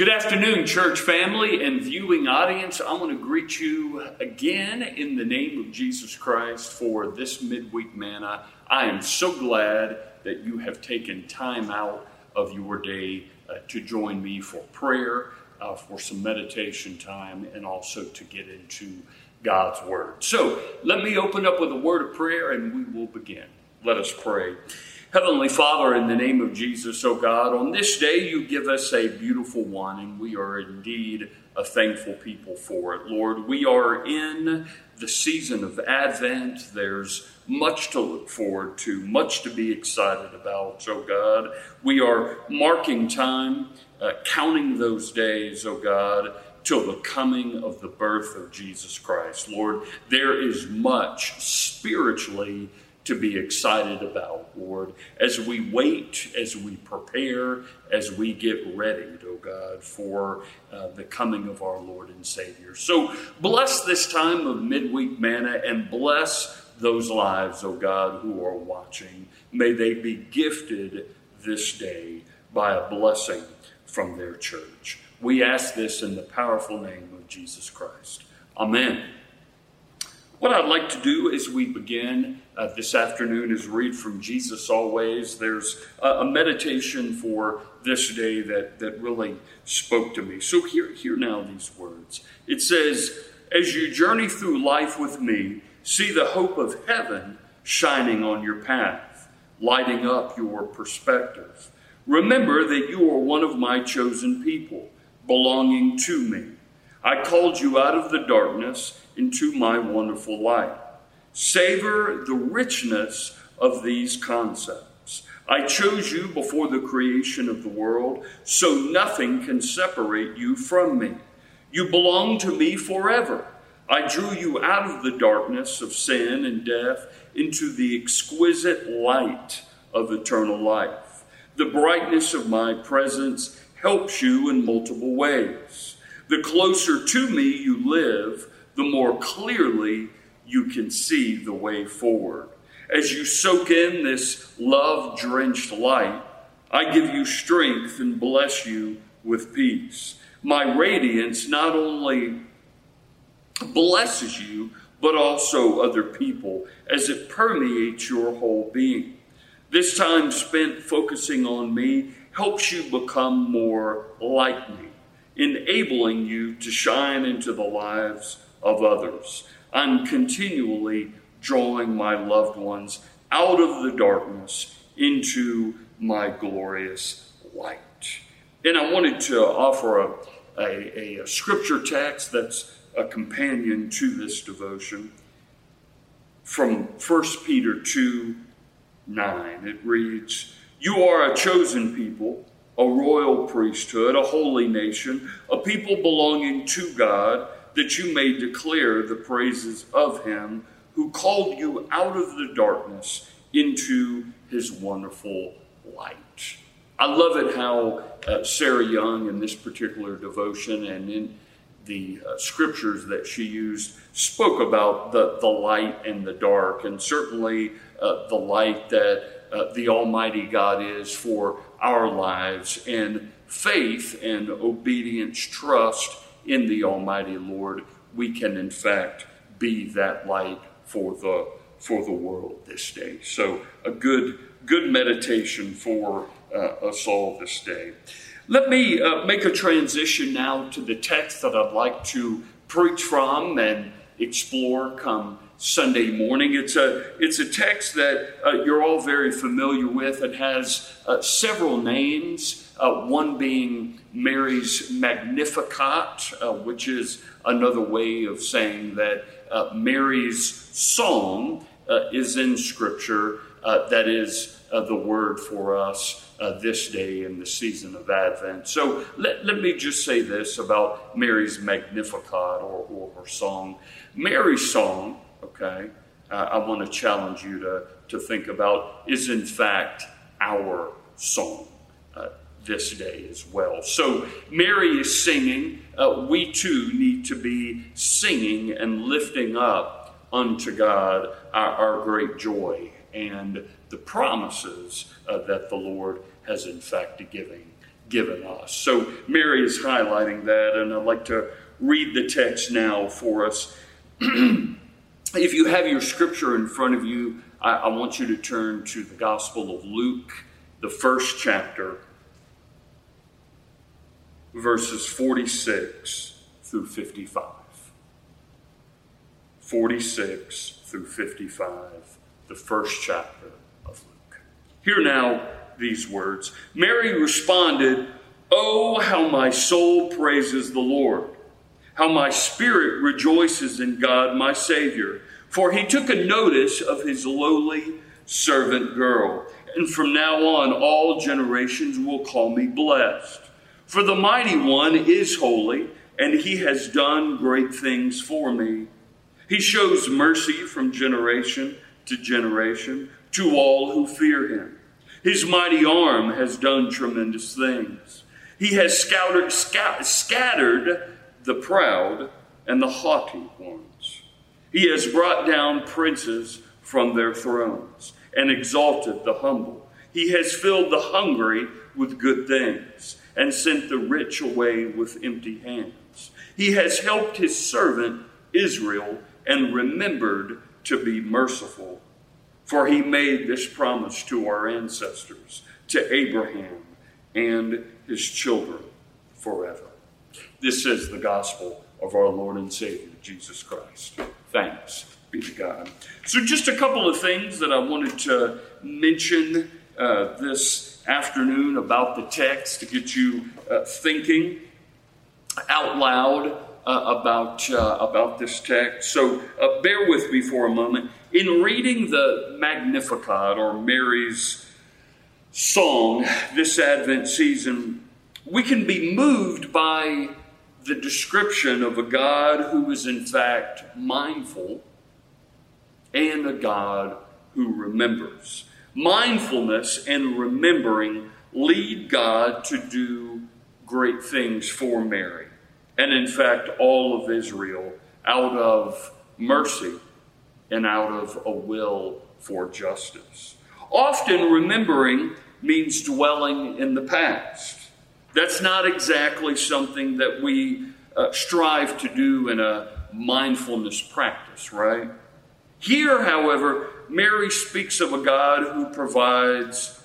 Good afternoon, church family and viewing audience. I want to greet you again in the name of Jesus Christ for this midweek manna. I am so glad that you have taken time out of your day uh, to join me for prayer, uh, for some meditation time, and also to get into God's Word. So let me open up with a word of prayer and we will begin. Let us pray. Heavenly Father, in the name of Jesus, O oh God, on this day you give us a beautiful one, and we are indeed a thankful people for it. Lord, we are in the season of Advent. There's much to look forward to, much to be excited about, oh God. We are marking time, uh, counting those days, oh God, till the coming of the birth of Jesus Christ. Lord, there is much spiritually to be excited about, Lord, as we wait, as we prepare, as we get ready, oh God, for uh, the coming of our Lord and Savior. So bless this time of midweek manna and bless those lives, oh God, who are watching. May they be gifted this day by a blessing from their church. We ask this in the powerful name of Jesus Christ. Amen. What I'd like to do as we begin uh, this afternoon is read from Jesus Always. There's a, a, meditation for this day that, that really spoke to me. So, hear, hear now these words. It says, As you journey through life with me, see the hope of heaven shining on your path, lighting up your perspective. Remember that you are one of my chosen people, belonging to me. I called you out of the darkness into my wonderful life. Savor the richness of these concepts. I chose you before the creation of the world, so nothing can separate you from me. You belong to me forever. I drew you out of the darkness of sin and death into the exquisite light of eternal life. The brightness of my presence helps you in multiple ways. The closer to me you live, the more clearly you can see the way forward. As you soak in this love drenched light, I give you strength and bless you with peace. My radiance not only blesses you, but also other people as it permeates your whole being. This time spent focusing on me helps you become more like me, enabling you to shine into the lives of others. I'm continually drawing my loved ones out of the darkness into my glorious light. And I wanted to offer a, a, a scripture text that's a companion to this devotion from 1 Peter 2 9. It reads, You are a chosen people, a royal priesthood, a holy nation, a people belonging to God that you may declare the praises of him who called you out of the darkness into his wonderful light. I love it how uh, Sarah Young, in this particular devotion and in the uh, scriptures that she used, spoke about the, the light and the dark, and certainly uh, the light that uh, the Almighty God is for our lives, and faith and obedience, trust in the Almighty Lord, we can in fact be that light for the for the world this day. So a good good meditation for uh, us all this day. Let me uh, make a transition now to the text that I'd like to preach from and explore come Sunday morning. It's a it's a text that uh, you're all very familiar with. It has uh, several names uh, one being Mary's Magnificat, uh, which is another way of saying that uh, Mary's song uh, is in Scripture. That is the word for us this day in the season of Advent. So let, let me just say this about Mary's Magnificat or, or her song. Mary's song, okay, I want to challenge you to, to think about, is in fact our song this day as well. So Mary is singing. Uh, we too need to be singing and lifting up unto God our, our great joy and the promises uh, that the Lord has in fact giving, given us. So Mary is highlighting that, and I'd like to read the text now for us. if you have your scripture in front of you, I, I want you to turn to the Gospel of Luke, the first chapter, verses 46 through 55. 46 through 55, the first chapter of Luke. Hear now these words Mary responded, Oh, how my soul praises the Lord, how my spirit rejoices in God my Savior, for he took a notice of his lowly servant girl. And from now on, all generations will call me blessed. For the mighty one is holy, and he has done great things for me. He shows mercy from generation to generation to all who fear him. His mighty arm has done tremendous things. He has scattered, scattered the proud and the haughty ones. He has brought down princes from their thrones and exalted the humble. He has filled the hungry with good things and sent the rich away with empty hands. He has helped his servant Israel and remembered to be merciful. For he made this promise to our ancestors, to Abraham and his children forever. This is the gospel of our Lord and Savior, Jesus Christ. Thanks be to God. So, just a couple of things that I wanted to mention uh, this afternoon about the text to get you uh, thinking out loud uh, about, uh, about this text. So uh, bear with me for a moment. In reading the Magnificat or Mary's song this Advent season, we can be moved by the description of a God who is in fact mindful and a God who remembers. Mindfulness and remembering lead God to do great things for Mary and in fact all of Israel out of mercy and out of a will for justice. Often remembering means dwelling in the past. That's not exactly something that we uh, strive to do in a mindfulness practice, right? Here, however, Mary speaks of a God who provides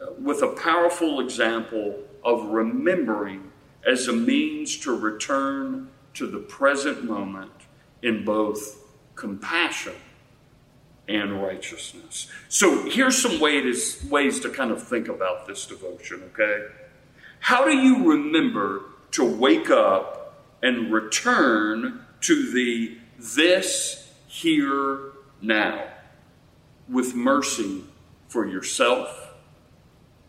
uh, with a powerful example of remembering as a means to return to the present moment in both compassion and righteousness. So here's some ways, ways to kind of think about this devotion, okay? How do you remember to wake up and return to the this, here, now with mercy for yourself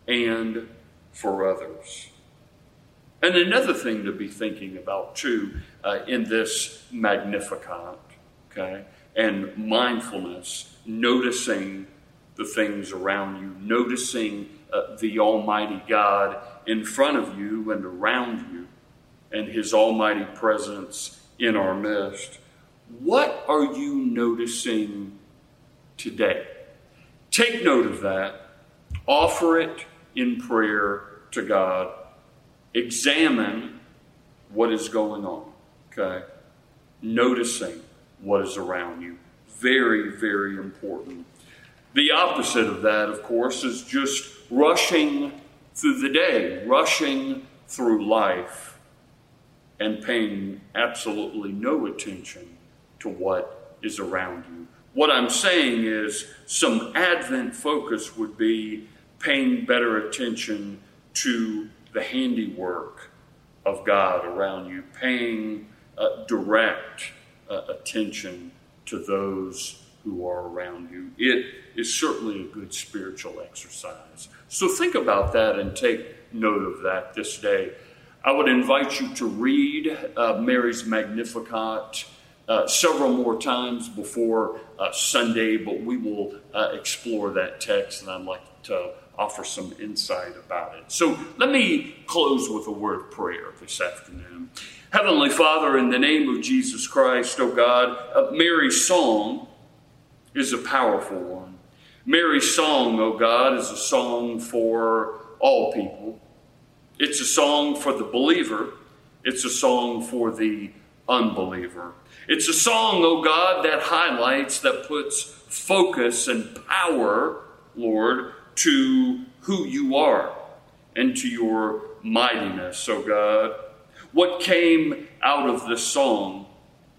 and for others? And another thing to be thinking about too uh, in this Magnificat, okay, and mindfulness, noticing the things around you, noticing uh, the Almighty God in front of you and around you, and His Almighty presence in our midst. What are you noticing today? Take note of that, offer it in prayer to God examine what is going on, okay? Noticing what is around you. Very, very important. The opposite of that, of course, is just rushing through the day, rushing through life, and paying absolutely no attention to what is around you. What I'm saying is some Advent focus would be paying better attention to the handiwork of God around you, paying uh, direct uh, attention to those who are around you. It is certainly a good spiritual exercise. So think about that and take note of that this day. I would invite you to read uh, Mary's Magnificat uh, several more times before uh, Sunday, but we will uh, explore that text, and I'd like to offer some insight about it. So let me close with a word of prayer this afternoon. Heavenly Father, in the name of Jesus Christ, O oh God, uh, Mary's song is a powerful one. Mary's song, O oh God, is a song for all people. It's a song for the believer, it's a song for the unbeliever. It's a song, oh God, that highlights, that puts focus and power, Lord, to who you are and to your mightiness, oh God. What came out of this song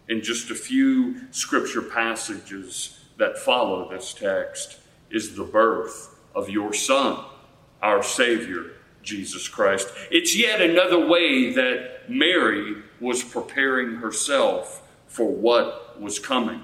in just a few scripture passages that follow this text is the birth of your Son, our Savior, Jesus Christ. It's yet another way that Mary was preparing herself for what was coming.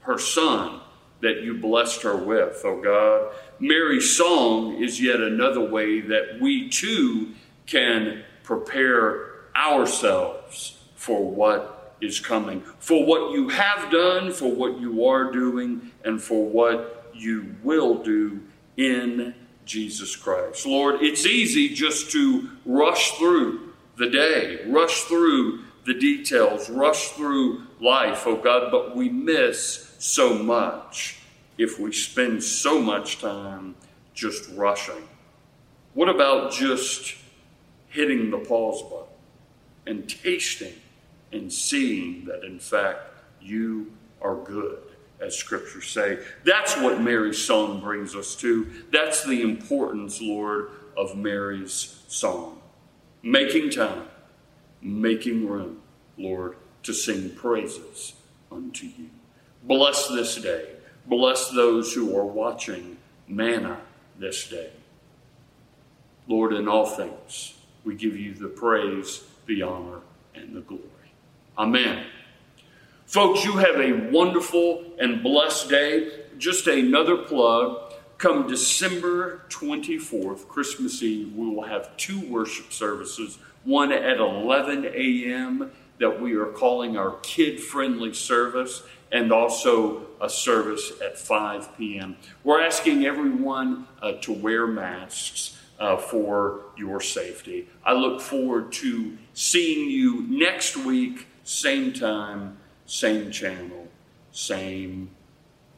Her Son that you blessed her with, oh God. Mary's song is yet another way that we too can prepare ourselves for what is coming, for what you have done, for what you are doing, and for what you will do in Jesus Christ. Lord, it's easy just to rush through the day, rush through the details, rush through life, oh God, but we miss so much if we spend so much time just rushing. What about just hitting the pause button and tasting and seeing that, in fact, you are good? As scriptures say. That's what Mary's song brings us to. That's the importance, Lord, of Mary's song. Making time, making room, Lord, to sing praises unto you. Bless this day. Bless those who are watching manna this day. Lord, in all things, we give you the praise, the honor, and the glory. Amen. Folks, you have a wonderful and blessed day. Just another plug. Come December 24th, Christmas Eve, we will have two worship services one at 11 a.m. that we are calling our kid friendly service, and also a service at 5 p.m. We're asking everyone uh, to wear masks uh, for your safety. I look forward to seeing you next week, same time same channel, same,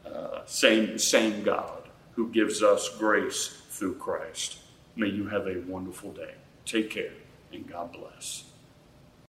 uh, same, same God who gives us grace through Christ. May you have a wonderful day. Take care and God bless.